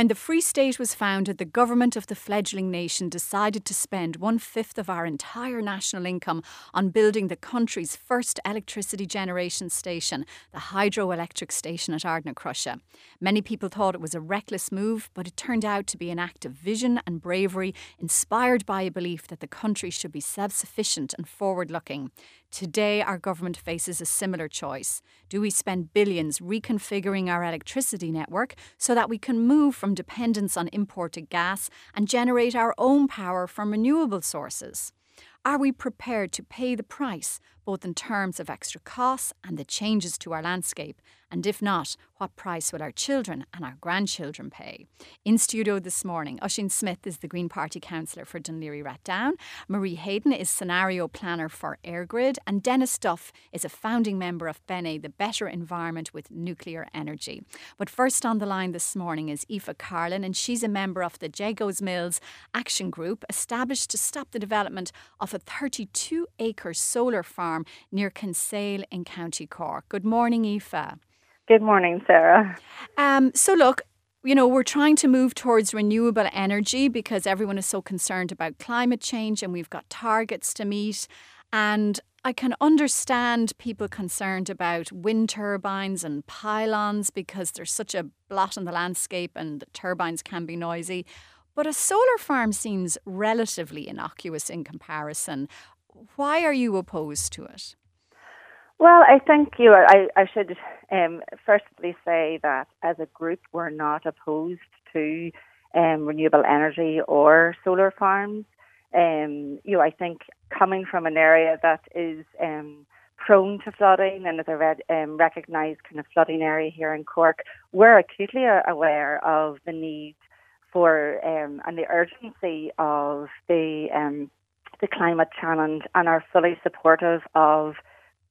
When the Free State was founded, the government of the fledgling nation decided to spend one fifth of our entire national income on building the country's first electricity generation station, the hydroelectric station at Ardna Ardnacrusha. Many people thought it was a reckless move, but it turned out to be an act of vision and bravery inspired by a belief that the country should be self sufficient and forward looking. Today, our government faces a similar choice. Do we spend billions reconfiguring our electricity network so that we can move from dependence on imported gas and generate our own power from renewable sources? Are we prepared to pay the price, both in terms of extra costs and the changes to our landscape? And if not, what price will our children and our grandchildren pay? In studio this morning, Ossian Smyth is the Green Party councillor for Dún Laoghaire-Rathdown, Marie Hayden is scenario planner for EirGrid, and Denis Duff is a founding member of BENE, the Better Environment with Nuclear Energy. But first on the line this morning is Aoife Carlin, and she's a member of the Jagos Mills Action Group, established to stop the development of a 32 acre solar farm near Kinsale in County Cork. Good morning, Aoife. Good morning, Sarah. Um, so, look, you know, we're trying to move towards renewable energy because everyone is so concerned about climate change and we've got targets to meet. And I can understand people concerned about wind turbines and pylons because there's such a blot in the landscape and the turbines can be noisy. But a solar farm seems relatively innocuous in comparison. Why are you opposed to it? Well, I think you. Are, I, I should um, firstly say that as a group, we're not opposed to um, renewable energy or solar farms. Um, you know, I think coming from an area that is um, prone to flooding and is a red, um, recognised kind of flooding area here in Cork, we're acutely aware of the need for um, and the urgency of the the climate challenge and are fully supportive of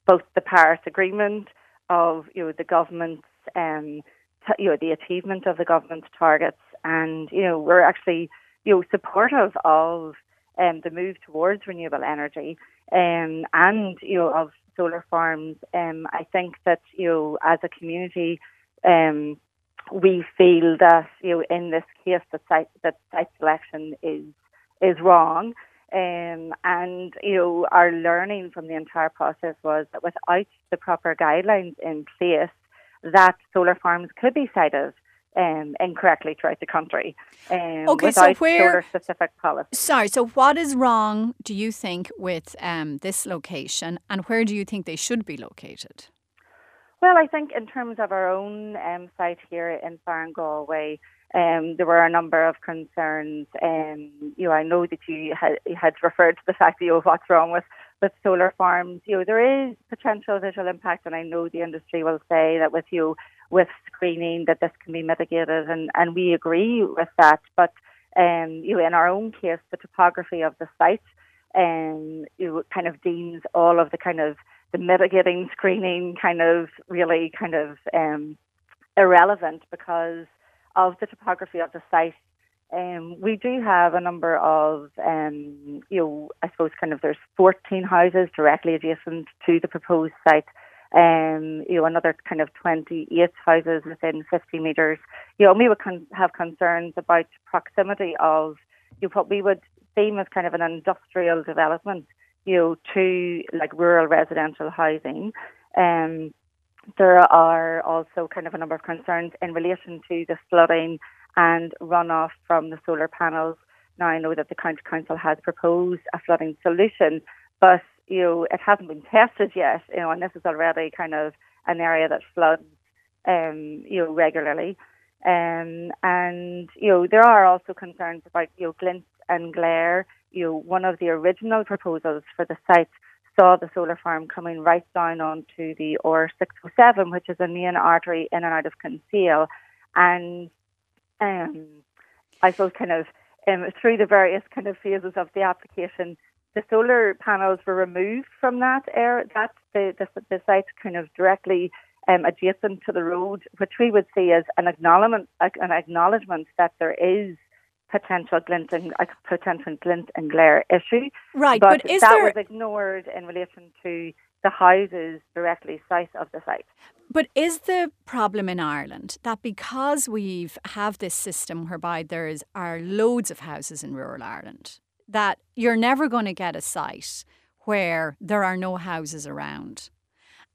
both the Paris Agreement, of you know the government's um, t- you know the achievement of the government's targets, and you know we're actually you know supportive of um, the move towards renewable energy um, and you know of solar farms. Um, I think that you know as a community. Um, we feel that you know in this case that site that site selection is is wrong um, and you know, our learning from the entire process was that without the proper guidelines in place, that solar farms could be sited um, incorrectly throughout the country. Um, okay, so where specific policy. Sorry, so what is wrong? Do you think with um, this location, and where do you think they should be located? Well, I think in terms of our own um, site here in Farrangalway, um, there were a number of concerns. Um, you know, I know that you had, had referred to the fact that you know what's wrong with with solar farms. You know, there is potential visual impact, and I know the industry will say that with you with screening that this can be mitigated, and and we agree with that. But um, you know, in our own case, the topography of the site, um, you know, kind of deems all of the kind of the mitigating screening kind of really kind of um, irrelevant because of the topography of the site, um, we do have a number of, um, you know, I suppose kind of there's 14 houses directly adjacent to the proposed site. Um, you know, another kind of 28 houses within 50 metres. You know, we would con- have concerns about proximity of, you know, what we would deem as kind of an industrial development, you know, to like rural residential housing. Um, there are also kind of a number of concerns in relation to the flooding and runoff from the solar panels. Now I know that the county council has proposed a flooding solution, but you know it hasn't been tested yet. You know, and this is already kind of an area that floods, um, you know, regularly. Um, and you know there are also concerns about you know glint and glare. You know, one of the original proposals for the site saw the solar farm coming right down onto the OR607, which is a main artery in and out of Kinsale. And um, I suppose kind of um, through the various kind of phases of the application, the solar panels were removed from that area, that the, the, the site kind of directly um, adjacent to the road, which we would see as an acknowledgement, an acknowledgement that there is potential glint and a potential glint and glare issue. Right, but, but is that there... was ignored in relation to the houses directly south of the site. But is the problem in Ireland that because we've have this system whereby there's are loads of houses in rural Ireland, that you're never going to get a site where there are no houses around.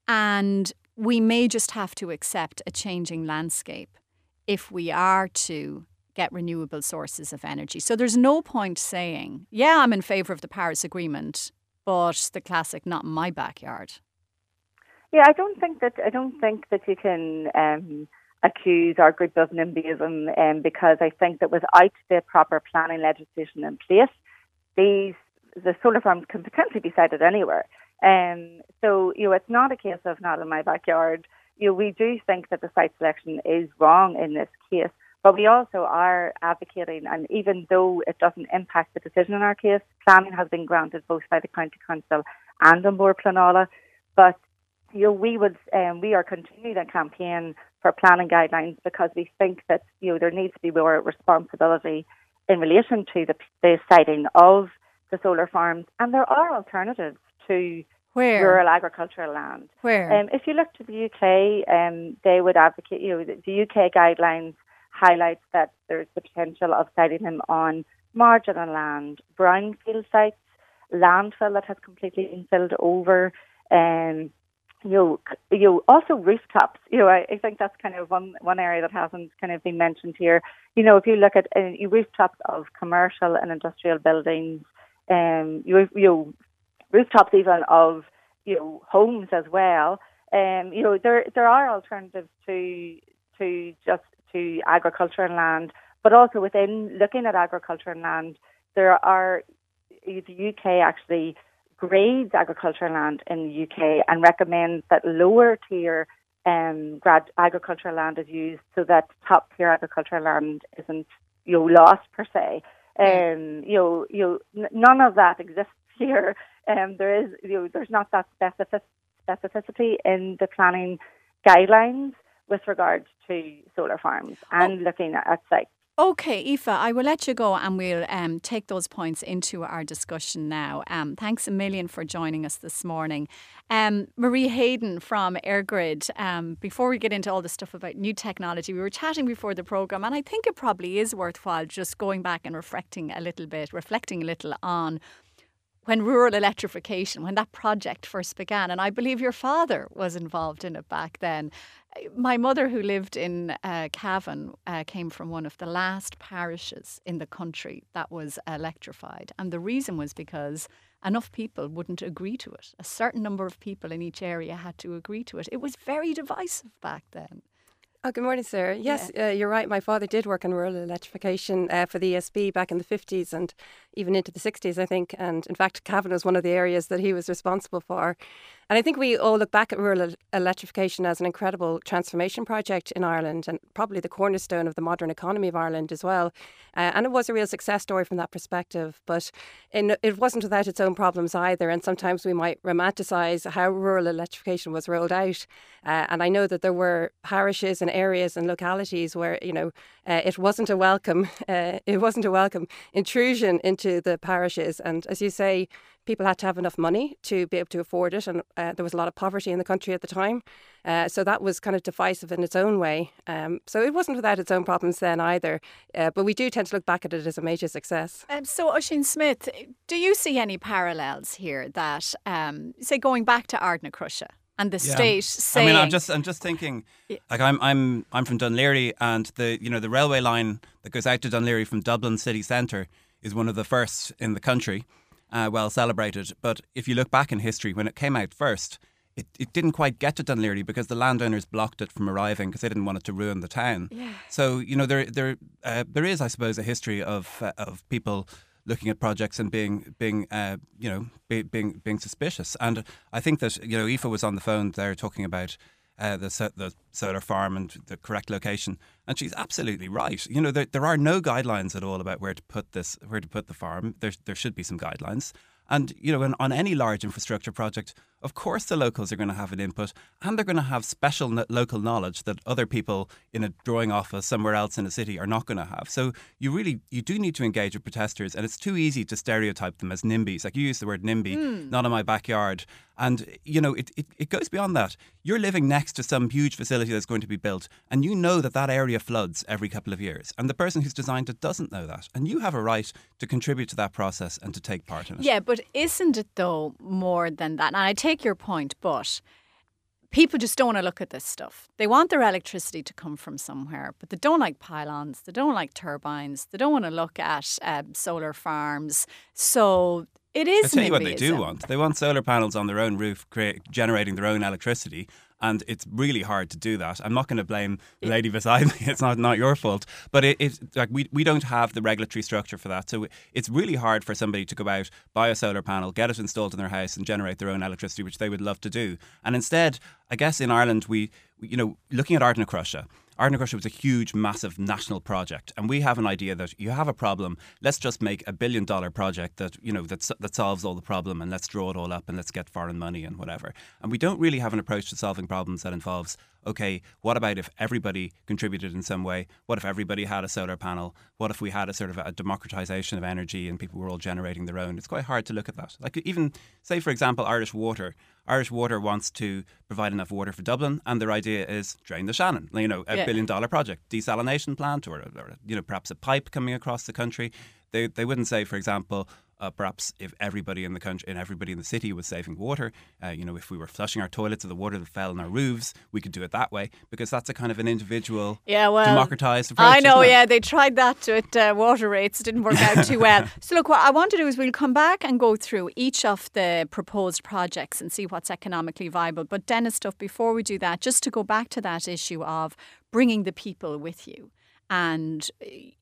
And we may just have to accept a changing landscape if we are to get renewable sources of energy. So there's no point saying, yeah, I'm in favour of the Paris Agreement, but the classic not in my backyard. Yeah, I don't think that I don't think that you can um, accuse our group of NIMBYism um, because I think that without the proper planning legislation in place, these the solar farms can potentially be sited anywhere. Um, so you know, it's not a case of not in my backyard. You know, we do think that the site selection is wrong in this case, but we also are advocating, and even though it doesn't impact the decision in our case, planning has been granted both by the county council and An Bord Pleanála. But you know, we would um, we are continuing a campaign for planning guidelines because we think that you know there needs to be more responsibility in relation to the, the siting of the solar farms, and there are alternatives to Where? rural agricultural land. Where? Um, if you look to the UK, um, they would advocate. You know, the, the UK guidelines highlight that there's the potential of siting them on marginal land, brownfield sites, landfill that has completely been filled over, um, you know, you know, also rooftops. You know, I, I think that's kind of one one area that hasn't kind of been mentioned here. You know, if you look at uh, rooftops of commercial and industrial buildings, um, you you know, rooftops even of you know homes as well. Um, you know, there there are alternatives to to just to agriculture and land, but also within looking at agriculture and land, there are the UK actually grades agricultural land in the UK and recommends that lower tier um, grad agricultural land is used so that top tier agricultural land isn't you know lost per se. Um, you know, you know, none of that exists here. Um, there is, you know, there's not that specific specificity in the planning guidelines with regard to solar farms and oh. looking at sites. Okay, Aoife, I will let you go and we'll um, take those points into our discussion now. Um, thanks a million for joining us this morning. Um, Marie Hayden from EirGrid, um, before we get into all the stuff about new technology, we were chatting before the programme, and I think it probably is worthwhile just going back and reflecting a little bit, reflecting a little on when rural electrification, when that project first began, and I believe your father was involved in it back then. My mother, who lived in uh, Cavan, uh, came from one of the last parishes in the country that was electrified. And the reason was because enough people wouldn't agree to it. A certain number of people in each area had to agree to it. It was very divisive back then. Oh, good morning, Sarah. Yes, yeah. uh, you're right. My father did work in rural electrification uh, for the ESB back in the 50s and even into the 60s, I think. And in fact, Cavan was one of the areas that he was responsible for. And I think we all look back at rural electrification as an incredible transformation project in Ireland and probably the cornerstone of the modern economy of Ireland as well. Uh, and it was a real success story from that perspective. But in, it wasn't without its own problems either. And sometimes we might romanticise how rural electrification was rolled out. Uh, and I know that there were parishes and areas and localities where, you know, uh, it wasn't a welcome, uh, it wasn't a welcome intrusion into the parishes. And as you say, people had to have enough money to be able to afford it, and uh, there was a lot of poverty in the country at the time. Uh, so that was kind of divisive in its own way. Um, so it wasn't without its own problems then either. Uh, but we do tend to look back at it as a major success. Um, so, Ossian Smyth, do you see any parallels here that, um, say, going back to Ardna Ardnacrusha? and the yeah. state saying. I mean, I'm just I'm just thinking, like I'm I'm I'm from Dún Laoghaire, and the you know the railway line that goes out to Dún Laoghaire from Dublin city centre is one of the first in the country uh, well celebrated. But if you look back in history, when it came out first, it, it didn't quite get to Laoghaire because the landowners blocked it from arriving because they didn't want it to ruin the town. Yeah. So you know there there uh, there is, I suppose, a history of uh, of people looking at projects and being being uh, you know be, being being suspicious. And I think that you know Aoife was on the phone there talking about uh, the the solar farm and the correct location. And she's absolutely right. You know, there, there are no guidelines at all about where to put this, where to put the farm. There there should be some guidelines. And you know, on any large infrastructure project, of course the locals are going to have an input and they're going to have special no- local knowledge that other people in a drawing office somewhere else in a city are not going to have. So you really you do need to engage with protesters, and it's too easy to stereotype them as NIMBYs. Like you use the word NIMBY, mm. not in my backyard. And, you know, it, it, it goes beyond that. You're living next to some huge facility that's going to be built, and you know that that area floods every couple of years. And the person who's designed it doesn't know that. And you have a right to contribute to that process and to take part in it. Yeah, but isn't it, though, more than that? And I take your point, but people just don't want to look at this stuff. They want their electricity to come from somewhere, but they don't like pylons, they don't like turbines, they don't want to look at um, solar farms. So it is. I tell you what they do want. They want solar panels on their own roof, create, generating their own electricity, and it's really hard to do that. I'm not going to blame the lady beside me; it's not not your fault. But it, it's like we we don't have the regulatory structure for that, so it's really hard for somebody to go out, buy a solar panel, get it installed in their house, and generate their own electricity, which they would love to do. And instead, I guess in Ireland, we you know looking at Ardnacrusha Ardnacrusha was a huge, massive national project, and we have an idea that you have a problem. Let's just make a billion dollar project that you know that that solves all the problem, and let's draw it all up, and let's get foreign money and whatever. And we don't really have an approach to solving problems that involves okay, what about if everybody contributed in some way? What if everybody had a solar panel? What if we had a sort of a democratization of energy and people were all generating their own? It's quite hard to look at that. Like even say, for example, Irish Water. Irish Water wants to provide enough water for Dublin, and their idea is drain the Shannon. You know, a yeah. billion dollar project, desalination plant, or, or you know perhaps a pipe coming across the country. They they wouldn't say, for example, uh, perhaps if everybody in the country and everybody in the city was saving water, uh, you know, if we were flushing our toilets of the water that fell on our roofs, we could do it that way because that's a kind of an individual, yeah, well, democratized approach. I know, yeah, they tried that at uh, water rates, it didn't work out too well. so look, what I want to do is we'll come back and go through each of the proposed projects and see what's economically viable. But Denis, stuff before we do that, just to go back to that issue of bringing the people with you and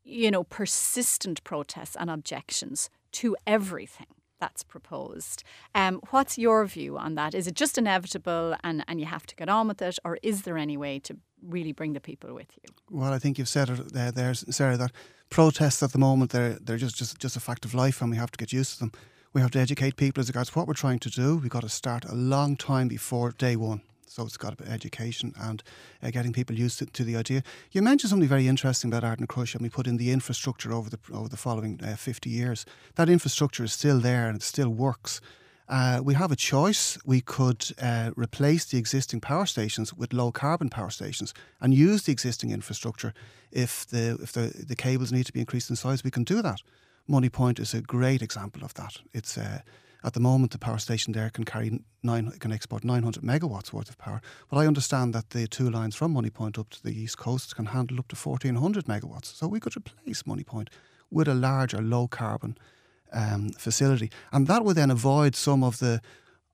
you know persistent protests and objections to everything that's proposed. Um, what's your view on that? Is it just inevitable and, and you have to get on with it, or is there any way to really bring the people with you? Well, I think you've said it there, there Sarah, that protests at the moment, they're, they're just, just, just a fact of life and we have to get used to them. We have to educate people as regards what we're trying to do. We've got to start a long time before day one. So it's got education and uh, getting people used to, to, the idea. You mentioned something very interesting about Ardnacrusha, and we put in the infrastructure over the over the following uh, 50 years. That infrastructure is still there and it still works. Uh, we have a choice. We could uh, replace the existing power stations with low carbon power stations and use the existing infrastructure. If the if the, the cables need to be increased in size, we can do that. Moneypoint is a great example of that. It's uh, at the moment, the power station there can carry nine, can export 900 megawatts worth of power. But I understand that the two lines from Moneypoint up to the east coast can handle up to 1400 megawatts. So we could replace Moneypoint with a larger, low carbon um, facility, and that would then avoid some of the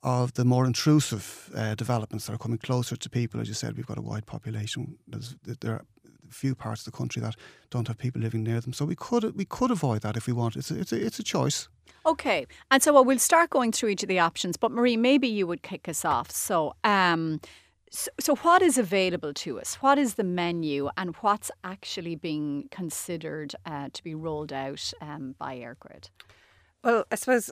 of the more intrusive uh, developments that are coming closer to people. As you said, we've got a wide population. There's, there are few parts of the country that don't have people living near them. So we could we could avoid that if we want. It's a, it's a, it's a choice. Okay, and so well, we'll start going through each of the options. But Marie, maybe you would kick us off. So. Um, so, so, what is available to us? What is the menu, and what's actually being considered uh, to be rolled out um, by EirGrid? Well, I suppose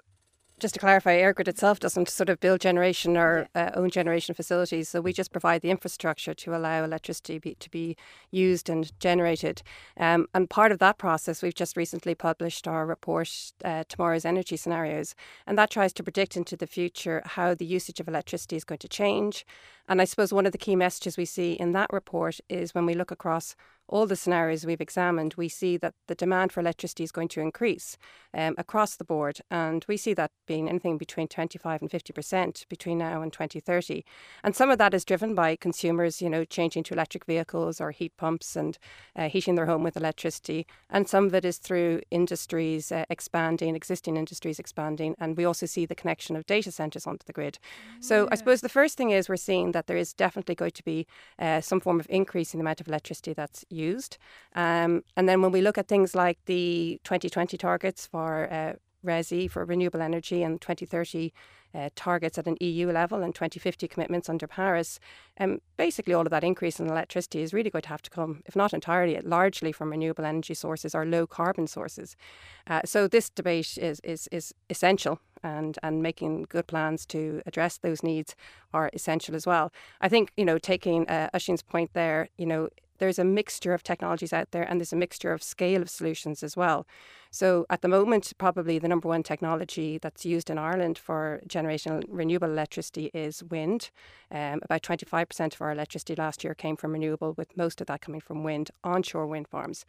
just to clarify, EirGrid itself doesn't sort of build generation or uh, own generation facilities. So we just provide the infrastructure to allow electricity be, to be used and generated. Um, and part of that process, we've just recently published our report, uh, Tomorrow's Energy Scenarios. And that tries to predict into the future how the usage of electricity is going to change. And I suppose one of the key messages we see in that report is when we look across all the scenarios we've examined, we see that the demand for electricity is going to increase um, across the board. And we see that being anything between 25 and 50% between now and 2030. And some of that is driven by consumers, you know, changing to electric vehicles or heat pumps and uh, heating their home with electricity. And some of it is through industries uh, expanding, existing industries expanding. And we also see the connection of data centres onto the grid. So yeah. I suppose the first thing is we're seeing that there is definitely going to be uh, some form of increase in the amount of electricity that's used. Um, and then when we look at things like the 2020 targets for uh, RES-E for renewable energy and 2030 uh, targets at an EU level and 2050 commitments under Paris, um, basically all of that increase in electricity is really going to have to come, if not entirely, largely from renewable energy sources or low carbon sources. Uh, so this debate is, is, is essential and, and making good plans to address those needs are essential as well. I think, you know, taking uh, Ossian's point there, you know, there's a mixture of technologies out there and there's a mixture of scale of solutions as well. So at the moment, probably the number one technology that's used in Ireland for generation renewable electricity is wind. Um, about 25% of our electricity last year came from renewable, with most of that coming from wind, onshore wind farms.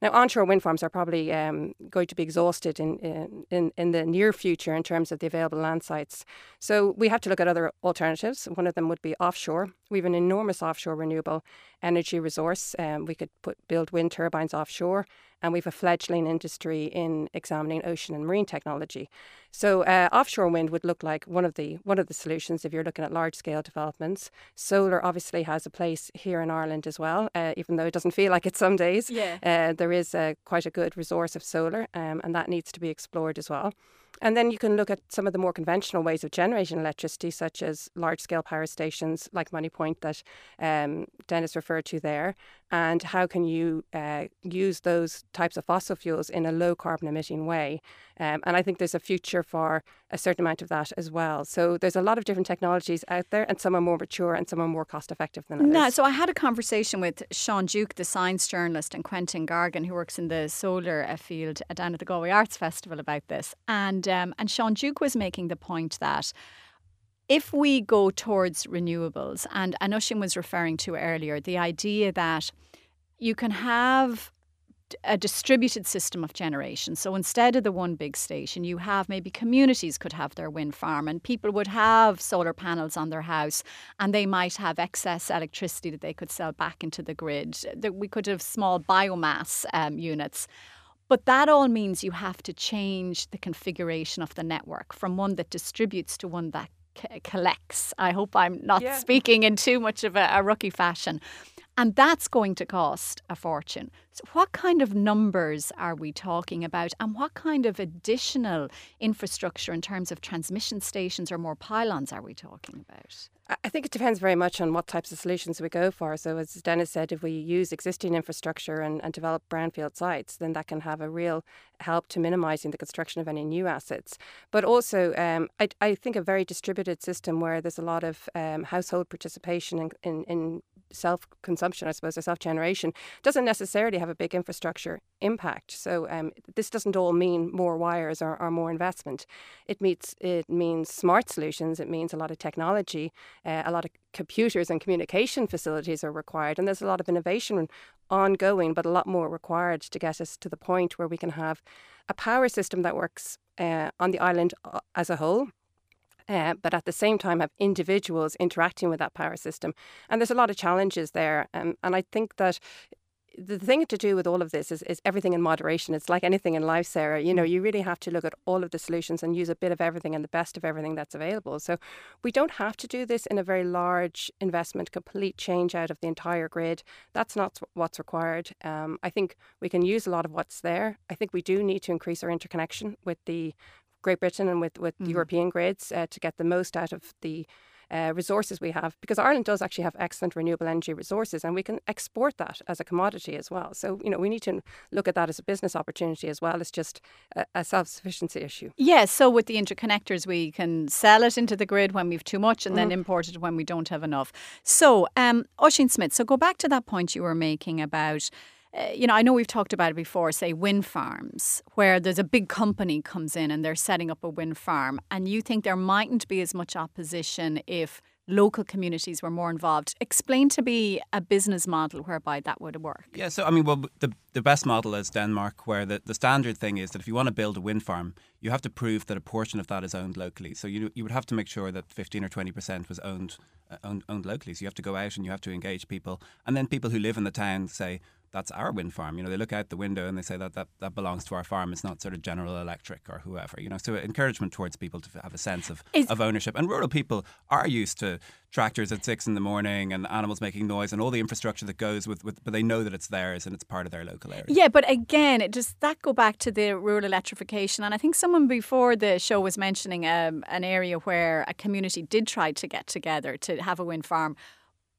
Now, onshore wind farms are probably um, going to be exhausted in, in, in the near future in terms of the available land sites. So we have to look at other alternatives. One of them would be offshore. We have an enormous offshore renewable energy resource. Um, we could put build wind turbines offshore and we've a fledgling industry in examining ocean and marine technology. So uh, offshore wind would look like one of the one of the solutions if you're looking at large scale developments. Solar obviously has a place here in Ireland as well, uh, even though it doesn't feel like it some days. Yeah. Uh, there is uh, quite a good resource of solar, um, and that needs to be explored as well. And then you can look at some of the more conventional ways of generating electricity, such as large scale power stations like Moneypoint that um, Denis referred to there. And how can you uh, use those types of fossil fuels in a low carbon emitting way? Um, and I think there's a future for a certain amount of that as well. So there's a lot of different technologies out there, and some are more mature and some are more cost effective than others. No, so I had a conversation with Sean Duke, the science journalist, and Quentin Gargan, who works in the solar uh, field down at the Galway Arts Festival, about this. And um, and Sean Duke was making the point that if we go towards renewables, and, Ossian was referring to earlier, the idea that you can have a distributed system of generation. So instead of the one big station, you have maybe communities could have their wind farm and people would have solar panels on their house and they might have excess electricity that they could sell back into the grid. We could have small biomass um, units. But that all means you have to change the configuration of the network from one that distributes to one that c- collects. I hope I'm not yeah. speaking in too much of a, a rookie fashion. And that's going to cost a fortune. So, what kind of numbers are we talking about? And what kind of additional infrastructure in terms of transmission stations or more pylons are we talking about? I think it depends very much on what types of solutions we go for. So, as Denis said, if we use existing infrastructure and, and develop brownfield sites, then that can have a real help to minimising the construction of any new assets. But also, um, I, I, think a very distributed system where there's a lot of um, household participation in, in, in self consumption, I suppose, or self generation, doesn't necessarily have a big infrastructure impact. So um, this doesn't all mean more wires or, or, more investment. It means it means smart solutions. It means a lot of technology, uh, a lot of computers and communication facilities are required, and there's a lot of innovation ongoing, but a lot more required to get us to the point where we can have a power system that works uh, on the island uh, as a whole uh, but at the same time have individuals interacting with that power system. And there's a lot of challenges there. Um, and I think that the thing to do with all of this is, is everything in moderation. It's like anything in life, Sarah. You know, mm. you really have to look at all of the solutions and use a bit of everything and the best of everything that's available. So we don't have to do this in a very large investment, complete change out of the entire grid. That's not what's required. Um, I think we can use a lot of what's there. I think we do need to increase our interconnection with the Great Britain and with, with mm. European grids uh, to get the most out of the uh, resources we have because Ireland does actually have excellent renewable energy resources and we can export that as a commodity as well. So, you know, we need to look at that as a business opportunity as well as just a, a self sufficiency issue. Yes. Yeah, so with the interconnectors, we can sell it into the grid when we've too much and mm. then mm-hmm. import it when we don't have enough. So, um, Ossian Smyth, so go back to that point you were making about uh, you know, I know we've talked about it before, say wind farms, where there's a big company comes in and they're setting up a wind farm, and you think there mightn't be as much opposition if local communities were more involved. Explain to me a business model whereby that would work. Yeah, so I mean, well, the, the best model is Denmark, where the, the standard thing is that if you want to build a wind farm, you have to prove that a portion of that is owned locally. So you, you would have to make sure that 15 or 20% was owned, uh, owned, owned locally. So you have to go out and you have to engage people. And then people who live in the town say, that's our wind farm. You know, they look out the window and they say that that, that belongs to our farm. It's not sort of General Electric or whoever. You know, so encouragement towards people to have a sense of, Is, of ownership. And rural people are used to tractors at six in the morning and animals making noise and all the infrastructure that goes with, with but they know that it's theirs and it's part of their local area. Yeah, but again, it does that go back to the rural electrification? And I think someone before the show was mentioning um, an area where a community did try to get together to have a wind farm,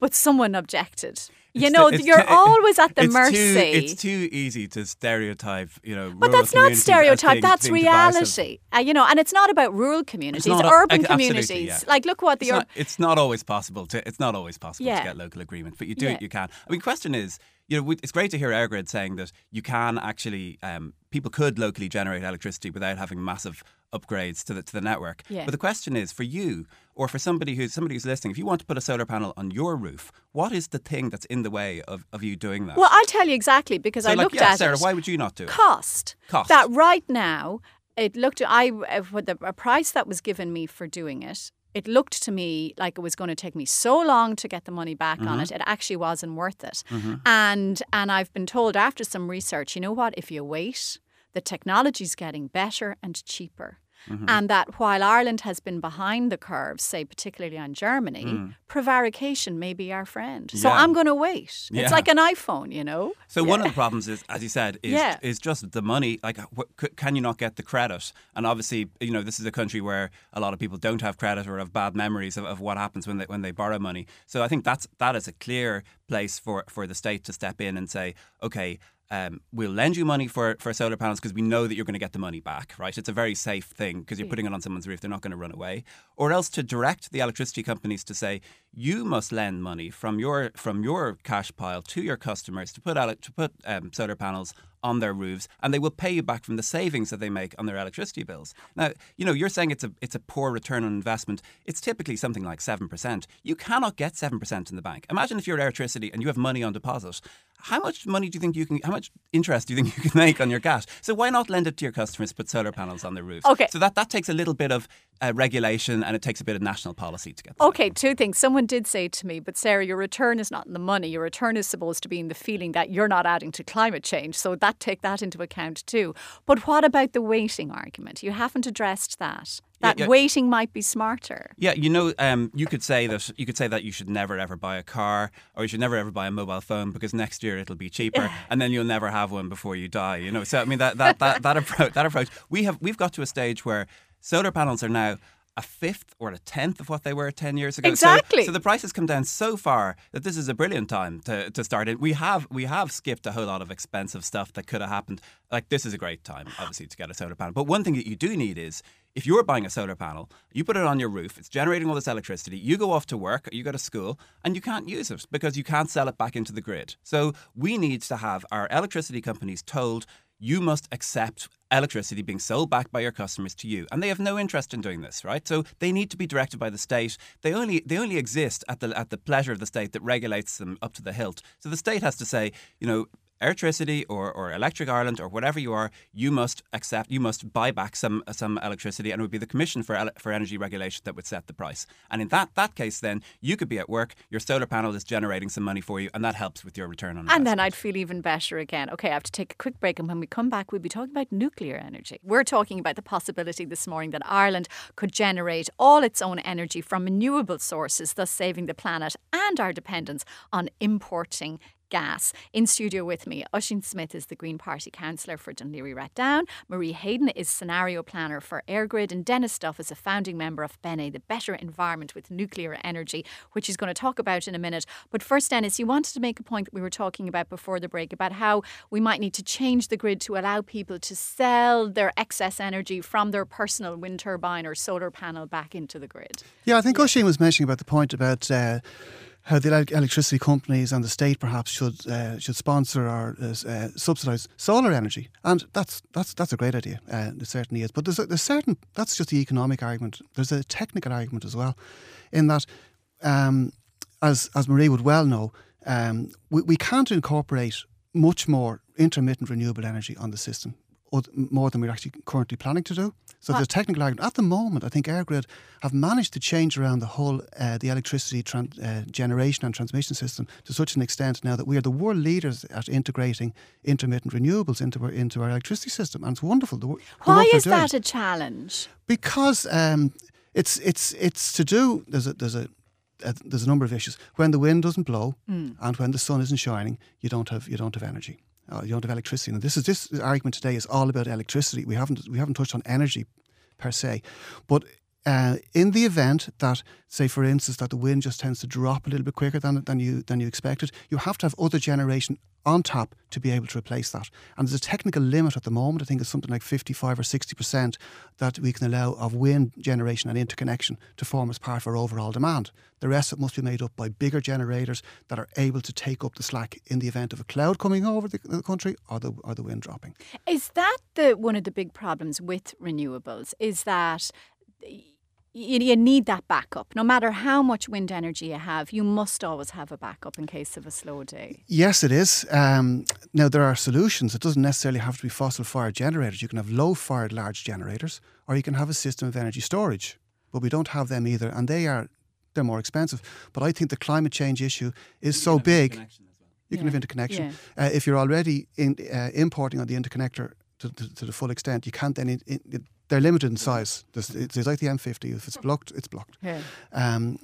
but someone objected. You know, you're always at the it's mercy. Too, it's too easy to stereotype, you know. But that's not stereotype. That's reality. Uh, you know, and it's not about rural communities, urban communities. Yeah. Like, look what the. It's, ur- not, it's not always possible to. It's not always possible yeah. to get local agreement, but you do yeah. it. You can. I mean, question is, you know, it's great to hear EirGrid saying that you can actually, um, people could locally generate electricity without having massive upgrades to the to the network. Yeah. But the question is, for you or for somebody who's somebody who's listening, if you want to put a solar panel on your roof, what is the thing that's in the way of, of you doing that? Well, I'll tell you exactly because so I like, looked yeah, at Sarah, it. why would you not do it? Cost. Cost. That right now, it looked. I with the a price that was given me for doing it it looked to me like it was going to take me so long to get the money back mm-hmm. on it. It actually wasn't worth it. Mm-hmm. And and I've been told after some research, you know what? If you wait, the technology's getting better and cheaper. Mm-hmm. And that while Ireland has been behind the curve, say particularly on Germany, mm. prevarication may be our friend. So yeah. I'm going to wait. Yeah. It's like an iPhone, you know. So yeah. one of the problems is, as you said, is is just the money. Like, can you not get the credit? And obviously, you know, this is a country where a lot of people don't have credit or have bad memories of, of what happens when they when they borrow money. So I think that's that is a clear place for for the state to step in and say, okay, um, we'll lend you money for, for solar panels because we know that you're going to get the money back, right? It's a very safe thing because you're putting it on someone's roof. They're not going to run away. Or else to direct the electricity companies to say, you must lend money from your from your cash pile to your customers to put to put um, solar panels on their roofs, and they will pay you back from the savings that they make on their electricity bills. Now, you know, you're saying it's a it's a poor return on investment. It's typically something like seven percent. You cannot get seven percent in the bank. Imagine if you're electricity and you have money on deposit. How much money do you think you can? How much interest do you think you can make on your cash? So why not lend it to your customers? Put solar panels on their roofs. Okay. So that that takes a little bit of uh, regulation and it takes a bit of national policy to get. there. Okay, two things. Someone did say to me, but Sarah, your return is not in the money. Your return is supposed to be in the feeling that you're not adding to climate change. So that take that into account too. But what about the waiting argument? You haven't addressed that that yeah, yeah. waiting might be smarter. Yeah, you know, um, you could say that you could say that you should never ever buy a car or you should never ever buy a mobile phone because next year it'll be cheaper and then you'll never have one before you die. You know, so I mean that that that that approach that approach we have we've got to a stage where solar panels are now a fifth or a tenth of what they were 10 years ago. Exactly. So, so, the has come down so far that this is a brilliant time to, to start it. We have we have skipped a whole lot of expensive stuff that could have happened. Like this is a great time, obviously, to get a solar panel. But one thing that you do need is if you're buying a solar panel, you put it on your roof, it's generating all this electricity, you go off to work, you go to school, and you can't use it because you can't sell it back into the grid. So we need to have our electricity companies told you must accept electricity being sold back by your customers to you and they have no interest in doing this right? So they need to be directed by the state. They only they only exist at the at the pleasure of the state that regulates them up to the hilt. So the state has to say you know electricity or, or Electric Ireland or whatever you are, you must accept, you must buy back some some electricity, and it would be the Commission for for Energy Regulation that would set the price. And in that that case, then you could be at work, your solar panel is generating some money for you, and that helps with your return on. And then I'd feel even better again. Okay, I have to take a quick break, and when we come back, we'll be talking about nuclear energy. We're talking about the possibility this morning that Ireland could generate all its own energy from renewable sources, thus saving the planet and our dependence on importing gas. In studio with me, Ossian Smyth is the Green Party councillor for Dún Laoghaire-Rathdown. Marie Hayden is scenario planner for EirGrid, and Denis Duff is a founding member of BENE, the Better Environment with Nuclear Energy, which he's going to talk about in a minute. But first, Denis, you wanted to make a point that we were talking about before the break about how we might need to change the grid to allow people to sell their excess energy from their personal wind turbine or solar panel back into the grid. Yeah, I think yeah. Was mentioning about the point about. Uh, how the electricity companies and the state perhaps should uh, should sponsor or uh, uh subsidise solar energy, and that's that's that's a great idea. Uh, it certainly is. But there's a, there's certain that's just the economic argument. There's a technical argument as well, in that, um, as as Marie would well know, um, we, we can't incorporate much more intermittent renewable energy on the system more than we're actually currently planning to do. So the technical argument at the moment, I think EirGrid have managed to change around the whole uh, the electricity tran- uh, generation and transmission system to such an extent now that we are the world leaders at integrating intermittent renewables into our into our electricity system, and it's wonderful. The, the Why is that a challenge? Because um, it's it's it's to do. There's a there's a there's a number of issues. When the wind doesn't blow mm. and when the sun isn't shining, you don't have you don't have energy. Uh, you have electricity. And this is this argument today is all about electricity. We haven't we haven't touched on energy per se, but uh, in the event that, say, for instance, that the wind just tends to drop a little bit quicker than than you than you expected, you have to have other generation on top to be able to replace that. And there's a technical limit at the moment. I think it's something like 55 or 60 percent that we can allow of wind generation and interconnection to form as part of our overall demand. The rest of it must be made up by bigger generators that are able to take up the slack in the event of a cloud coming over the, the country or the or the wind dropping. Is that the one of the big problems with renewables? Is that you, you need that backup. No matter how much wind energy you have, you must always have a backup in case of a slow day. Yes, it is. Um, now, there are solutions. It doesn't necessarily have to be fossil fired generators. You can have low fired large generators, or you can have a system of energy storage. But we don't have them either, and they are they're more expensive. But I think the climate change issue is so big. You yeah. can have interconnection. Yeah. Uh, if you're already in, uh, importing on the interconnector to, to, to, the full extent, you can't then in, in, they're limited in size. There's, it's like the M50. If it's blocked, it's blocked. Yeah. Um,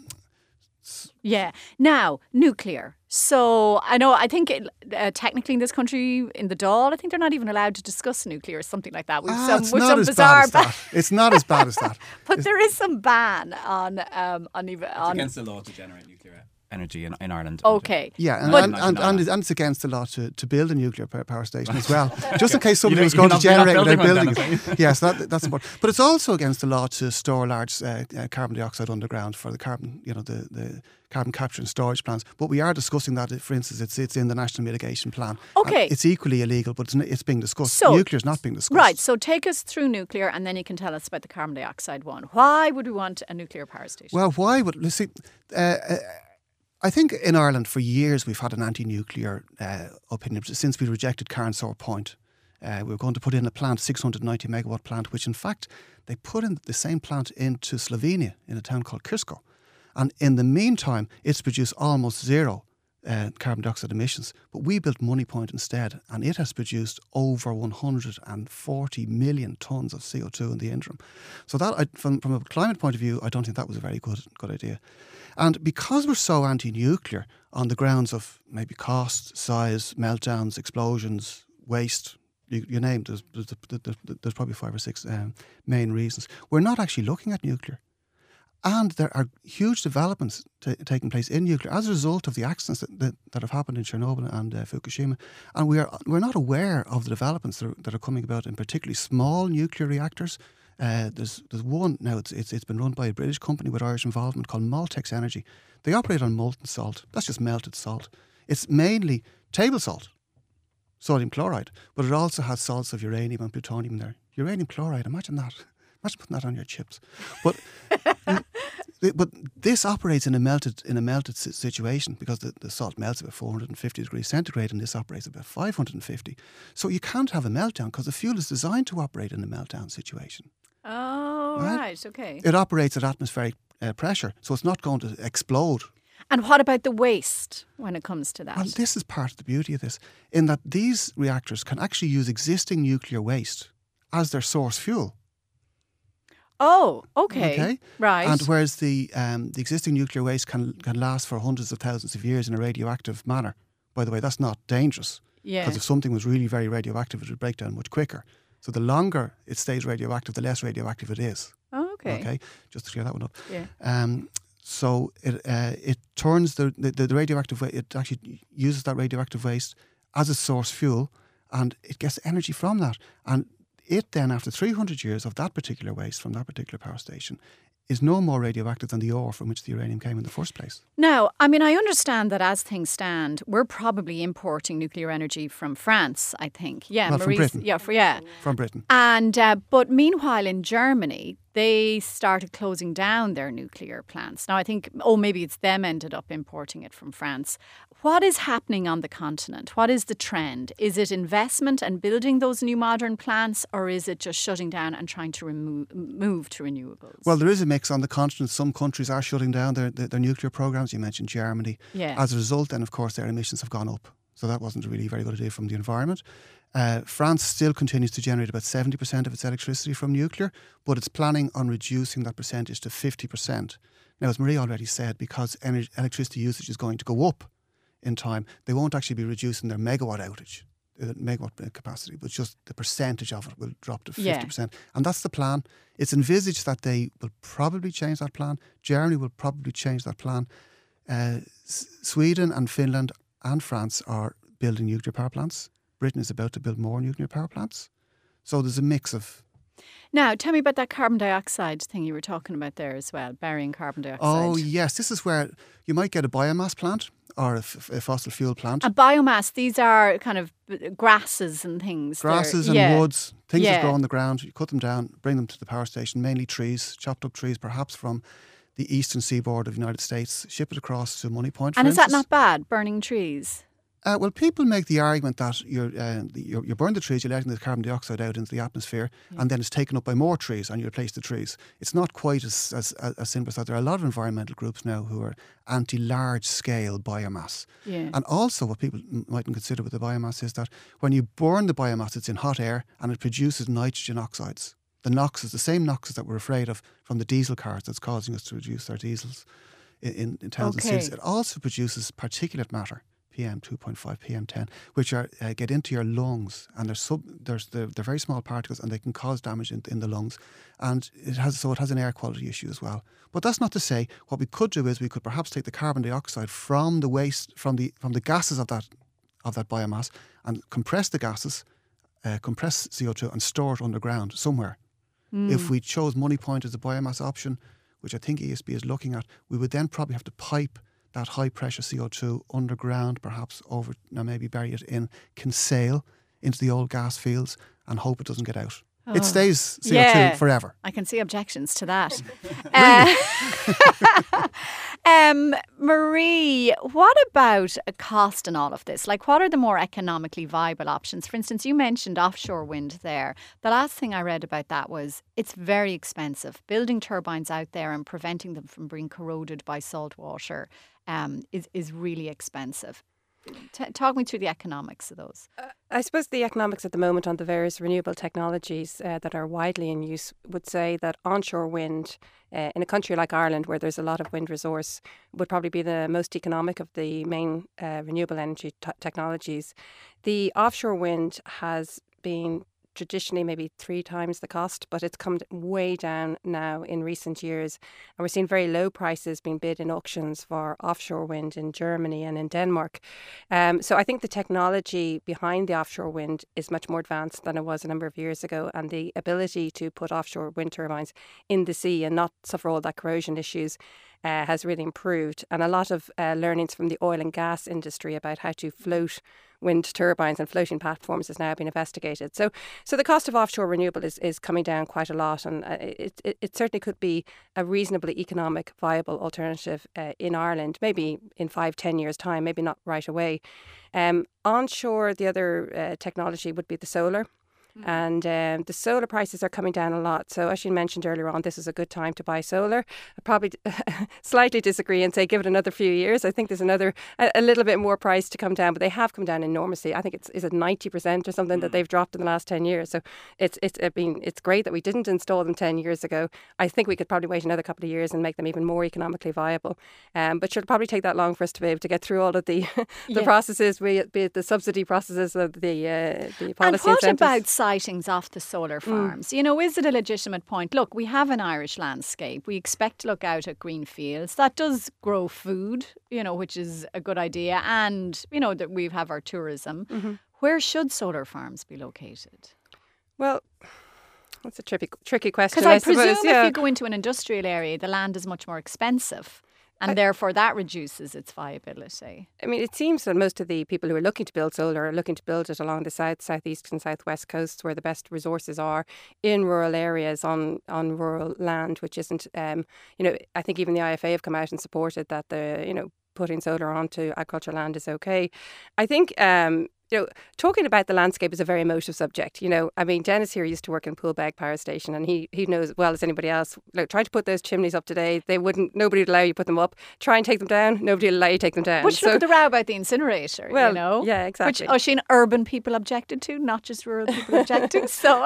yeah. Now, nuclear. So I know, I think it, uh, technically in this country, in the Dáil, I think they're not even allowed to discuss nuclear or something like that. With ah, some, it's with not some as bizarre bad as that. It's not as bad as that. but it's, there is some ban on um, on, even, on against the law to generate nuclear energy in, in Ireland. Okay. Yeah, and, and, and, and, and, it's against the law to, to build a nuclear power station as well, just in case somebody was going to generate without building it. yes, that, that's important. But it's also against the law to store large uh, uh, carbon dioxide underground for the carbon, you know, the, the carbon capture and storage plants. But we are discussing that, for instance, it's it's in the National Mitigation Plan. Okay. And it's equally illegal, but it's, it's being discussed. So, nuclear is not being discussed. Right, so take us through nuclear and then you can tell us about the carbon dioxide one. Why would we want a nuclear power station? Well, why would, let's see, uh, uh, I think in Ireland for years we've had an anti-nuclear uh, opinion since we rejected Carnsore Point. Uh, we were going to put in a plant, 690 megawatt plant, which in fact they put in the same plant into Slovenia in a town called Krško. And in the meantime, it's produced almost zero uh, carbon dioxide emissions. But we built Moneypoint instead, and it has produced over 140 million tonnes of CO2 in the interim. So that, I, from, from a climate point of view, I don't think that was a very good good idea. And because we're so anti nuclear on the grounds of maybe cost, size, meltdowns, explosions, waste, you, you name there's, there's, there's, probably five or six um, main reasons. We're not actually looking at nuclear. And there are huge developments t- taking place in nuclear as a result of the accidents that, that, that have happened in Chernobyl and uh, Fukushima. And we are, we're not aware of the developments that are, that are coming about in particularly small nuclear reactors uh, there's there's one now. It's, it's it's been run by a British company with Irish involvement called Moltex Energy. They operate on molten salt. That's just melted salt. It's mainly table salt, sodium chloride, but it also has salts of uranium and plutonium in there. Uranium chloride. Imagine that. Imagine putting that on your chips. But but this operates in a melted in a melted situation because the, the salt melts about 450 degrees centigrade and this operates about 550. So you can't have a meltdown because the fuel is designed to operate in a meltdown situation. Oh, right. right okay. It operates at atmospheric uh, pressure, so it's not going to explode. And what about the waste when it comes to that? Well, this is part of the beauty of this, in that these reactors can actually use existing nuclear waste as their source fuel. Oh, okay. Okay. Right. And whereas the um, the existing nuclear waste can can last for hundreds of thousands of years in a radioactive manner. By the way, that's not dangerous. Yeah. Because if something was really very radioactive, it would break down much quicker. So the longer it stays radioactive, the less radioactive it is. Oh, okay. Okay, just to clear that one up. Yeah. Um, so it uh, it turns the, the, the radioactive waste. It actually uses that radioactive waste as a source fuel, and it gets energy from that. And it then, after 300 years of that particular waste from that particular power station, is no more radioactive than the ore from which the uranium came in the first place. Now, I mean, I understand that as things stand, we're probably importing nuclear energy from France. I think, yeah, well, from Britain. yeah, for, yeah, from Britain. And uh, but meanwhile, in Germany, they started closing down their nuclear plants. Now, I think, oh, maybe it's them ended up importing it from France. What is happening on the continent? What is the trend? Is it investment and building those new modern plants, or is it just shutting down and trying to remove, move to renewables? Well, there is a mix on the continent. Some countries are shutting down their, their, their nuclear programs. You mentioned Germany. Yeah. As a result, then, of course, their emissions have gone up. So that wasn't really a very good idea from the environment. Uh, France still continues to generate about 70% of its electricity from nuclear, but it's planning on reducing that percentage to 50%. Now, as Marie already said, because energy, electricity usage is going to go up in time, they won't actually be reducing their megawatt outage, uh, megawatt capacity, but just the percentage of it will drop to 50%. Yeah. And that's the plan. It's envisaged that they will probably change that plan. Germany will probably change that plan. Uh, S- Sweden and Finland and France are building nuclear power plants. Britain is about to build more nuclear power plants. So there's a mix of. Now, tell me about that carbon dioxide thing you were talking about there as well, burying carbon oh, dioxide. Oh, yes. This is where you might get a biomass plant or a, f- a fossil fuel plant. A biomass, these are kind of uh, grasses and things. Grasses They're, and yeah. woods, things yeah. that grow on the ground. You cut them down, bring them to the power station, mainly trees, chopped up trees, perhaps from the eastern seaboard of the United States, ship it across to Moneypoint. and is instance. that not bad, burning trees? Uh, well, people make the argument that you're, uh, you're, you burn the trees, you're letting the carbon dioxide out into the atmosphere, yeah. and then it's taken up by more trees, and you replace the trees. It's not quite as, as, as simple as that. There are a lot of environmental groups now who are anti large scale biomass. Yeah. And also, what people mightn't consider with the biomass is that when you burn the biomass, it's in hot air and it produces nitrogen oxides. The NOxes, the same NOxes that we're afraid of from the diesel cars that's causing us to reduce our diesels in, in, in towns okay. and cities. It also produces particulate matter. PM 2.5, PM10, which are uh, get into your lungs, and they're sub, there's they're very small particles, and they can cause damage in, in the lungs, and it has so it has an air quality issue as well. But that's not to say what we could do is we could perhaps take the carbon dioxide from the waste from the from the gases of that of that biomass and compress the gases, uh, compress CO2, and store it underground somewhere. Mm. If we chose Moneypoint as a biomass option, which I think ESB is looking at, we would then probably have to pipe that high pressure CO2 underground, perhaps over, now maybe bury it in Kinsale into the old gas fields and hope it doesn't get out. Oh, it stays CO2 yeah. forever. I can see objections to that. uh, um, Marie, what about a cost in all of this? Like, what are the more economically viable options? For instance, you mentioned offshore wind there. The last thing I read about that was it's very expensive. Building turbines out there and preventing them from being corroded by salt water um, is, is really expensive. T- talk me through the economics of those. Uh, I suppose the economics at the moment on the various renewable technologies uh, that are widely in use would say that onshore wind uh, in a country like Ireland, where there's a lot of wind resource, would probably be the most economic of the main uh, renewable energy t- technologies. The offshore wind has been traditionally maybe three times the cost, but it's come way down now in recent years. And we're seeing very low prices being bid in auctions for offshore wind in Germany and in Denmark. Um, so I think the technology behind the offshore wind is much more advanced than it was a number of years ago. And the ability to put offshore wind turbines in the sea and not suffer all that corrosion issues uh, has really improved. And a lot of uh, learnings from the oil and gas industry about how to float wind turbines and floating platforms has now been investigated. So, so the cost of offshore renewable is, is coming down quite a lot, and uh, it, it, it certainly could be a reasonably economic, viable alternative uh, in Ireland, maybe in five, ten years' time, maybe not right away. Um, onshore, the other uh, technology would be the solar. And um, the solar prices are coming down a lot. So, as you mentioned earlier on, this is a good time to buy solar. I probably slightly disagree and say give it another few years. I think there's another, a, a, little bit more price to come down, but they have come down enormously. I think it's is it 90% or something mm. that they've dropped in the last 10 years. So, it's, it's, I mean, it's great that we didn't install them 10 years ago. I think we could probably wait another couple of years and make them even more economically viable. Um, but it'll probably take that long for us to be able to get through all of the, the yeah. processes, be it, be it the subsidy processes of the, uh, the policy and what incentives. Sightings off the solar farms? Mm. You know, is it a legitimate point? Look, we have an Irish landscape. We expect to look out at green fields. That does grow food, you know, which is a good idea. And, you know, that we have our tourism. Mm-hmm. Where should solar farms be located? Well, that's a tricky, tricky question. Because I, I presume suppose, yeah. if you go into an industrial area, the land is much more expensive. And I, therefore that reduces its viability. I mean, it seems that most of the people who are looking to build solar are looking to build it along the south, southeast, and southwest coasts where the best resources are in rural areas on on rural land, which isn't, um, you know, I think even the IFA have come out and supported that the, you know, putting solar onto agricultural land is okay. I think um, you know, talking about the landscape is a very emotive subject. You know, I mean, Denis here used to work in Poolbeg Power Station, and he he knows as well as anybody else. Like trying to put those chimneys up today, they wouldn't. Nobody would allow you to put them up. Try and take them down. Nobody would allow you to take them down. But so, look at the row about the incinerator. Well, you know, yeah, exactly. Oh, Which Oisín urban people objected to, not just rural people objecting. So,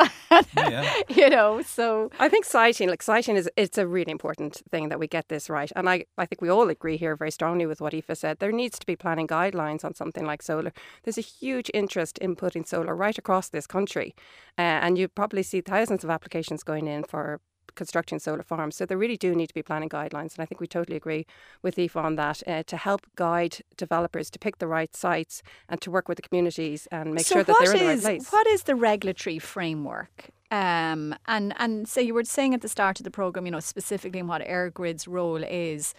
yeah. you know, so I think siting, like siting, is it's a really important thing that we get this right, and I I think we all agree here very strongly with what Aoife said. There needs to be planning guidelines on something like solar. There's a huge interest in putting solar right across this country. Uh, and you probably see thousands of applications going in for constructing solar farms. So there really do need to be planning guidelines. And I think we totally agree with Aoife on that uh, to help guide developers to pick the right sites and to work with the communities and make so sure that they're in the is, right place. What is the regulatory framework? Um, and and so you were saying at the start of the program, you know, specifically in what EirGrid's role is.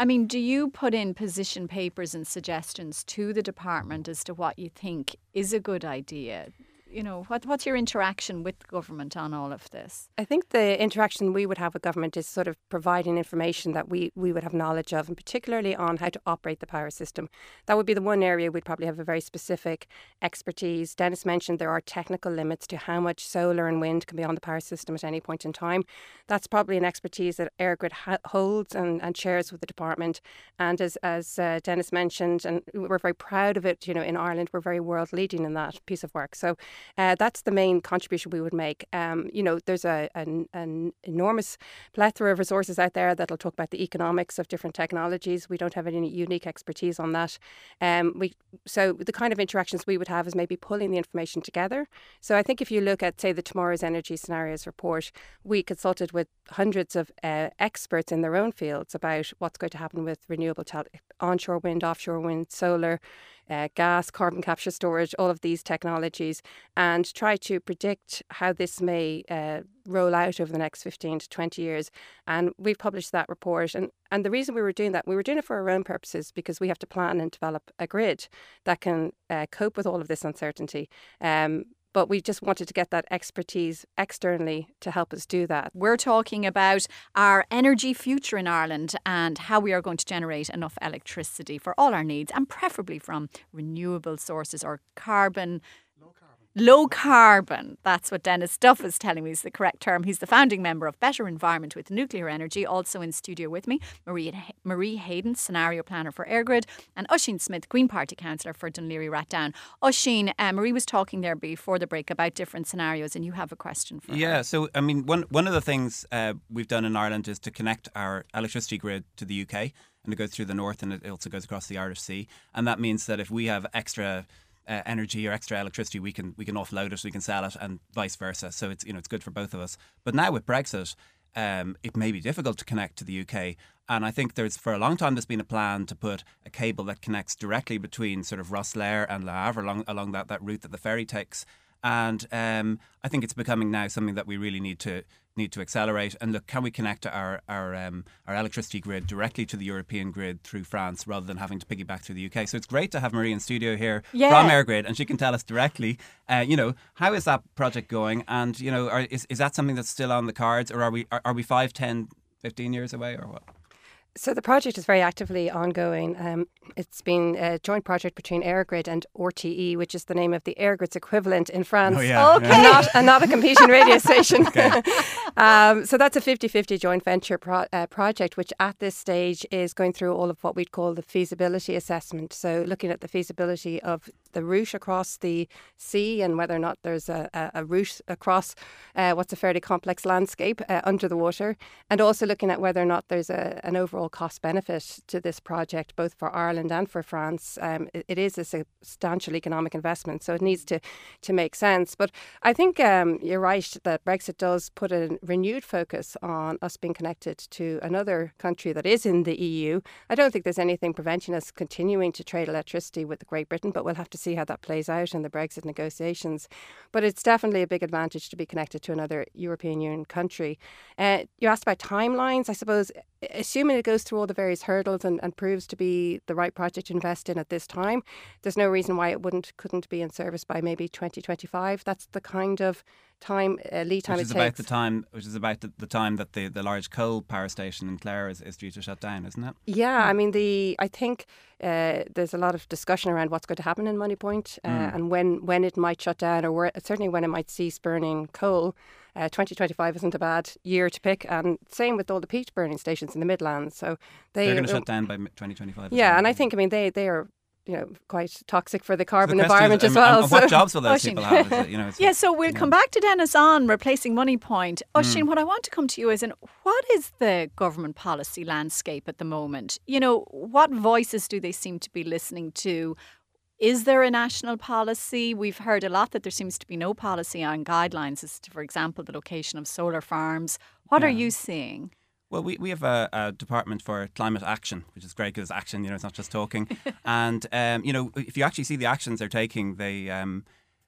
I mean, do you put in position papers and suggestions to the department as to what you think is a good idea? You know, what, what's your interaction with government on all of this? I think the interaction we would have with government is sort of providing information that we, we would have knowledge of, and particularly on how to operate the power system. That would be the one area we'd probably have a very specific expertise. Denis mentioned there are technical limits to how much solar and wind can be on the power system at any point in time. That's probably an expertise that EirGrid ha- holds and, and shares with the department. And as, as uh, Denis mentioned, and we're very proud of it, you know, in Ireland, we're very world leading in that piece of work. So uh, that's the main contribution we would make. Um, you know, there's a, an, an, enormous plethora of resources out there that'll talk about the economics of different technologies. We don't have any unique expertise on that. Um, we so the kind of interactions we would have is maybe pulling the information together. So I think if you look at say the Tomorrow's Energy Scenarios report, we consulted with hundreds of uh, experts in their own fields about what's going to happen with renewable te- onshore wind, offshore wind, solar uh, gas, carbon capture storage, all of these technologies, and try to predict how this may uh, roll out over the next 15 to 20 years. And we've published that report. And, and the reason we were doing that, we were doing it for our own purposes because we have to plan and develop a grid that can uh, cope with all of this uncertainty. Um, but we just wanted to get that expertise externally to help us do that. We're talking about our energy future in Ireland and how we are going to generate enough electricity for all our needs and preferably from renewable sources or carbon Low carbon. That's what Denis Duff is telling me is the correct term. He's the founding member of Better Environment with Nuclear Energy. Also in studio with me, Marie, Marie Hayden, scenario planner for EirGrid, and Ossian Smyth, Green Party councillor for Laoghaire Rathdown. Ossian, uh, Marie was talking there before the break about different scenarios, and you have a question for yeah, her. so I mean, one one of the things uh, we've done in Ireland is to connect our electricity grid to the UK, and it goes through the north, and it also goes across the Irish Sea, and that means that if we have extra uh, energy or extra electricity, we can we can offload it, we can sell it, and vice versa. So it's you know it's good for both of us. But now with Brexit, um, it may be difficult to connect to the UK. And I think there's for a long time there's been a plan to put a cable that connects directly between sort of Rosslare and Le Havre along along that, that route that the ferry takes. And um, I think it's becoming now something that we really need to need to accelerate. And look, can we connect our our um, our electricity grid directly to the European grid through France rather than having to piggyback through the UK? So it's great to have Marie in studio here yeah. from EirGrid, and she can tell us directly. Uh, you know, how is that project going? And you know, are, is is that something that's still on the cards, or are we are, are we five, ten, fifteen years away, or what? So the project is very actively ongoing. Um, it's been a joint project between EirGrid and RTE, which is the name of the EirGrid's equivalent in France. Oh, yeah. Okay. And not, and not a competing radio station. um, so that's a 50-50 joint venture pro- uh, project, which at this stage is going through all of what we'd call the feasibility assessment. So looking at the feasibility of the route across the sea and whether or not there's a, a, a route across uh, what's a fairly complex landscape uh, under the water, and also looking at whether or not there's a, an overall cost benefit to this project, both for Ireland and for France. Um, it, it is a substantial economic investment, so it needs to, to make sense. But I think um, you're right that Brexit does put a renewed focus on us being connected to another country that is in the EU. I don't think there's anything preventing us continuing to trade electricity with Great Britain, but we'll have to see how that plays out in the Brexit negotiations. But it's definitely a big advantage to be connected to another European Union country. Uh, you asked about timelines. I suppose assuming it goes through all the various hurdles and, and proves to be the right project to invest in at this time, there's no reason why it wouldn't couldn't be in service by maybe 2025. That's the kind of time uh, lead time which is it about takes. the time which is about the, the time that the, the large coal power station in Clare is, is due to shut down, isn't it? Yeah, I mean the I think uh, there's a lot of discussion around what's going to happen in Moneypoint uh, Mm. and when when it might shut down or where, certainly when it might cease burning coal. Uh, 2025 isn't a bad year to pick, and same with all the peat burning stations in the Midlands. So they They're going to shut down by 2025. Yeah, well. and I think I mean they they are you know quite toxic for the So the carbon environment is, as um, well. um, so- what jobs will those Ossian. people have? It, you know, Yeah, so we'll yeah. come back to Denis on replacing Money Point. Ossian, Mm. what I want to come to you is, and what is the government policy landscape at the moment? You know, what voices do they seem to be listening to? Is there a national policy? We've heard a lot that there seems to be no policy on guidelines as to, for example, the location of solar farms. What are you seeing? Well, we, we have a, a department for climate action, which is great because action, you know, it's not just talking. and um, you know, if you actually see the actions they're taking, they um,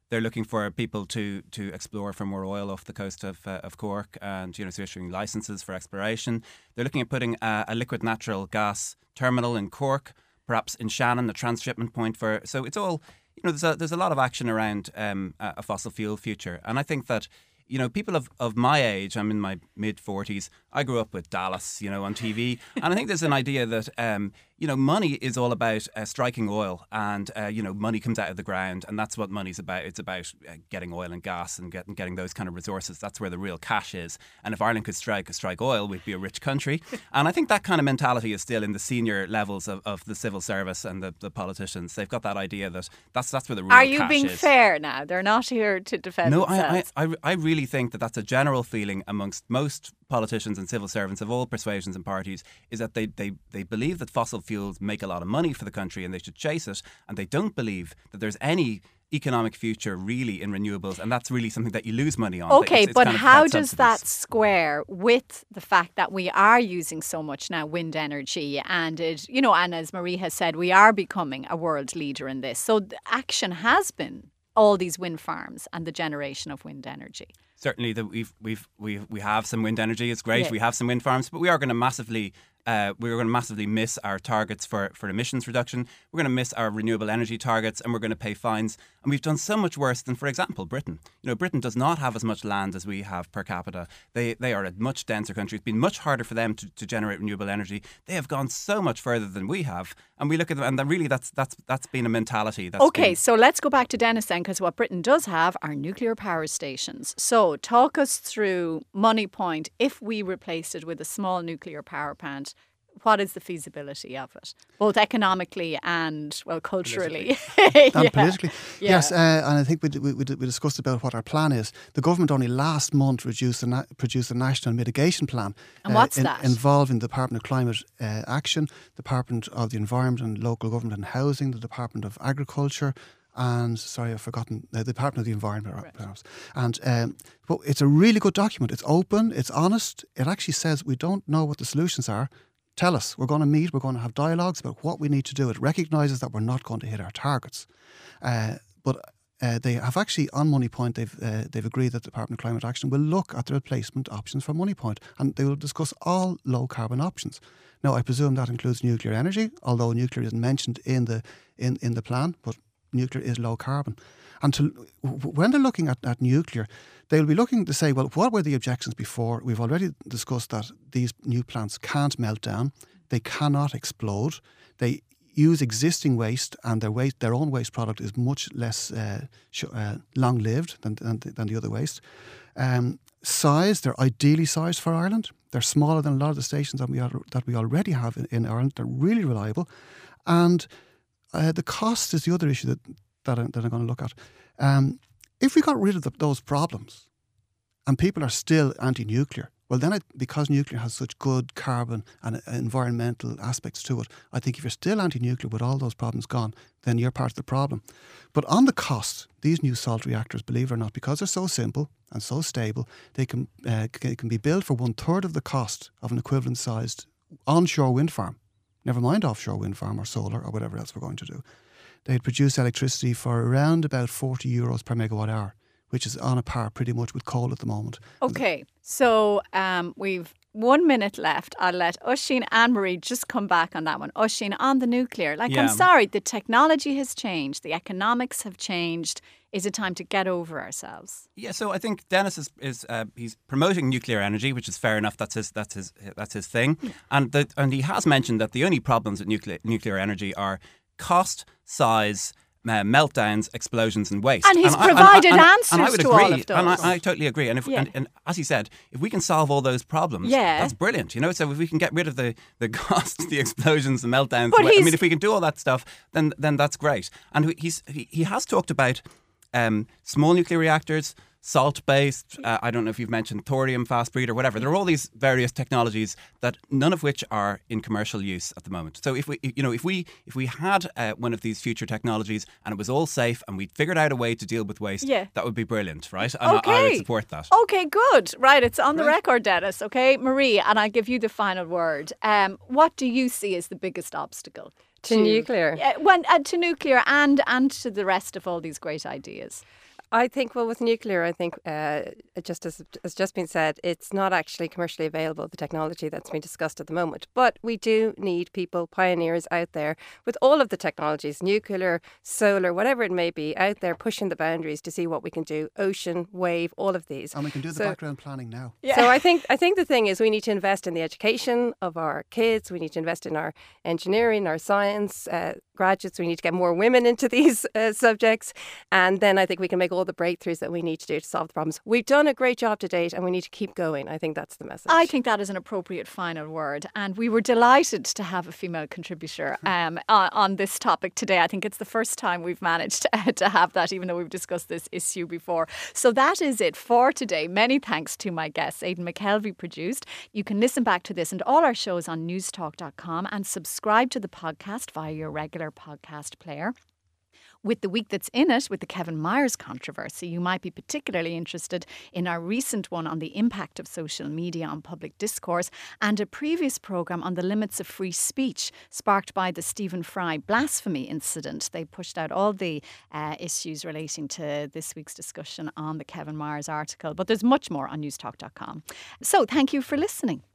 they're looking for people to to explore for more oil off the coast of uh, of Cork, and you know, so issuing licenses for exploration. They're looking at putting a, a liquid natural gas terminal in Cork, perhaps in Shannon, the transshipment point for. So it's all you know. There's a there's a lot of action around um, a, fossil fuel future, and I think that you know, people of, of my age, I'm in my mid 40s, I grew up with Dallas, you know, on TV. and I think there's an idea that, um, you know, money is all about uh, striking oil and, uh, you know, money comes out of the ground. And that's what money's about. It's about uh, getting oil and gas and getting, getting those kind of resources. That's where the real cash is. And if Ireland could strike, strike oil, we'd be a rich country. and I think that kind of mentality is still in the senior levels of, of the civil service and the, the politicians. They've got that idea that that's, that's where the real cash is. Are you being is. fair now? They're not here to defend No, I, I. I, I really think that that's a general feeling amongst most politicians and civil servants of all persuasions and parties is that they, they, they believe that fossil fuels make a lot of money for the country and they should chase it. And they don't believe that there's any economic future really in renewables. And that's really something that you lose money on. Okay, It's- it's but kind of how does that square with the fact that we are using so much now wind energy and it, you know, and as Marie has said, we are becoming a world leader in this. So the action has been all these wind farms and the generation of wind energy. Certainly that we've we've we we have some wind energy. It's great. Yeah. We have some wind farms, but we are going to massively. Uh, we're going to massively miss our targets for, for emissions reduction. We're going to miss our renewable energy targets, and we're going to pay fines. And we've done so much worse than, for example, Britain. You know, Britain does not have as much land as we have per capita. They they are a much denser country. It's been much harder for them to, to generate renewable energy. They have gone so much further than we have, and we look at them, and then really that's that's that's been a mentality. That's Okay, been- so let's go back to Denis then, because what Britain does have are nuclear power stations. So talk us through Moneypoint. If we replaced it with a small nuclear power plant, what is the feasibility of it, both economically and well culturally? and Yeah. politically. Yeah. Yes, uh, and I think we, we, we we discussed about what our plan is. The government only last month reduced a na- produced a national mitigation plan. And what's in- that? Involving the Department of Climate uh, Action, Department of the Environment and Local Government and Housing, the Department of Agriculture, and sorry, I've forgotten uh, the Department of the Environment, perhaps. And um, but it's a really good document. It's open. It's honest. It actually says we don't know what the solutions are. Tell us. We're going to meet. We're going to have dialogues about what we need to do. It recognises that we're not going to hit our targets. Uh, but uh, they have actually on Moneypoint they've uh, they've agreed that the Department of Climate Action will look at the replacement options for Moneypoint, and they will discuss all low carbon options. Now, I presume that includes nuclear energy, although nuclear isn't mentioned in the in, in the plan, but nuclear is low carbon. And to, when they're looking at, at nuclear, they'll be looking to say, well, what were the objections before? We've already discussed that these new plants can't melt down, they cannot explode, they use existing waste, and their waste, their own waste product is much less uh, sh- uh, long lived than, than, the- than the other waste. Um, size, they're ideally sized for Ireland. They're smaller than a lot of the stations that we, al- that we already have in, in Ireland. They're really reliable. And uh, the cost is the other issue that, that, I, that I'm going to look at. Um, if we got rid of the, those problems and people are still anti nuclear, well, then I, because nuclear has such good carbon and uh, environmental aspects to it, I think if you're still anti nuclear with all those problems gone, then you're part of the problem. But on the cost, these new salt reactors, believe it or not, because they're so simple and so stable, they can, uh, can be built for one third of the cost of an equivalent sized onshore wind farm. Never mind offshore wind farm or solar or whatever else we're going to do. They'd produce electricity for around about 40 euros per megawatt hour, which is on a par pretty much with coal at the moment. Okay, so um, we've one minute left. I'll let Ossian and Marie just come back on that one. Ossian, on the nuclear. Like, Yeah. I'm sorry, the technology has changed, the economics have changed. Is it time to get over ourselves? Yeah, so I think Denis is, is uh, he's promoting nuclear energy, which is fair enough. That's his that's his that's his thing, and the, and he has mentioned that the only problems with nuclear nuclear energy are cost, size. Uh, meltdowns, explosions, and waste. And he's I- provided and I answers would to agree, all of And I, those. I totally agree. And, if, Yeah. and, and as he said, if we can solve all those problems, Yeah. that's brilliant. You know, so if we can get rid of the, the cost, the explosions, the meltdowns, the I mean, if we can do all that stuff, then then that's great. And he's he, he has talked about um, small nuclear reactors, salt based. Uh, I don't know if you've mentioned thorium fast breed or whatever. There are all these various technologies that none of which are in commercial use at the moment. So if we, you know, if we if we had uh, one of these future technologies and it was all safe and we figured out a way to deal with waste, Yeah. that would be brilliant, right? And I, I would support that. Okay, good. Right, it's on the Right. record, Denis. Okay, Marie, and I give you the final word. Um, what do you see as the biggest obstacle To nuclear? Yeah, when, uh, to nuclear and and to the rest of all these great ideas. I think, well, with nuclear, I think, uh, just as has just been said, it's not actually commercially available, the technology that's been discussed at the moment. But we do need people, pioneers out there with all of the technologies, nuclear, solar, whatever it may be, out there pushing the boundaries to see what we can do. Ocean, wave, all of these. And we can do the So- background planning now. So I think I think the thing is we need to invest in the education of our kids. We need to invest in our engineering, our science uh, graduates. We need to get more women into these uh, subjects, and then I think we can make all the breakthroughs that we need to do to solve the problems. We've done a great job to date, and we need to keep going. I think that's the message. I think that is an appropriate final word. And we were delighted to have a female contributor um, on, on this topic today. I think it's the first time we've managed to, to have that, even though we've discussed this issue before. So that is it for today. Many thanks to my guests. Aidan McKelvey produced. You can listen back to this and all our shows on newstalk.com and subscribe to the podcast via your regular podcast player with the week that's in it, with the Kevin Myers controversy, you might be particularly interested in our recent one on the impact of social media on public discourse and a previous programme on the limits of free speech, sparked by the Stephen Fry blasphemy incident. They pushed out all the uh, issues relating to this week's discussion on the Kevin Myers article, but there's much more on newstalk.com. So thank you for listening.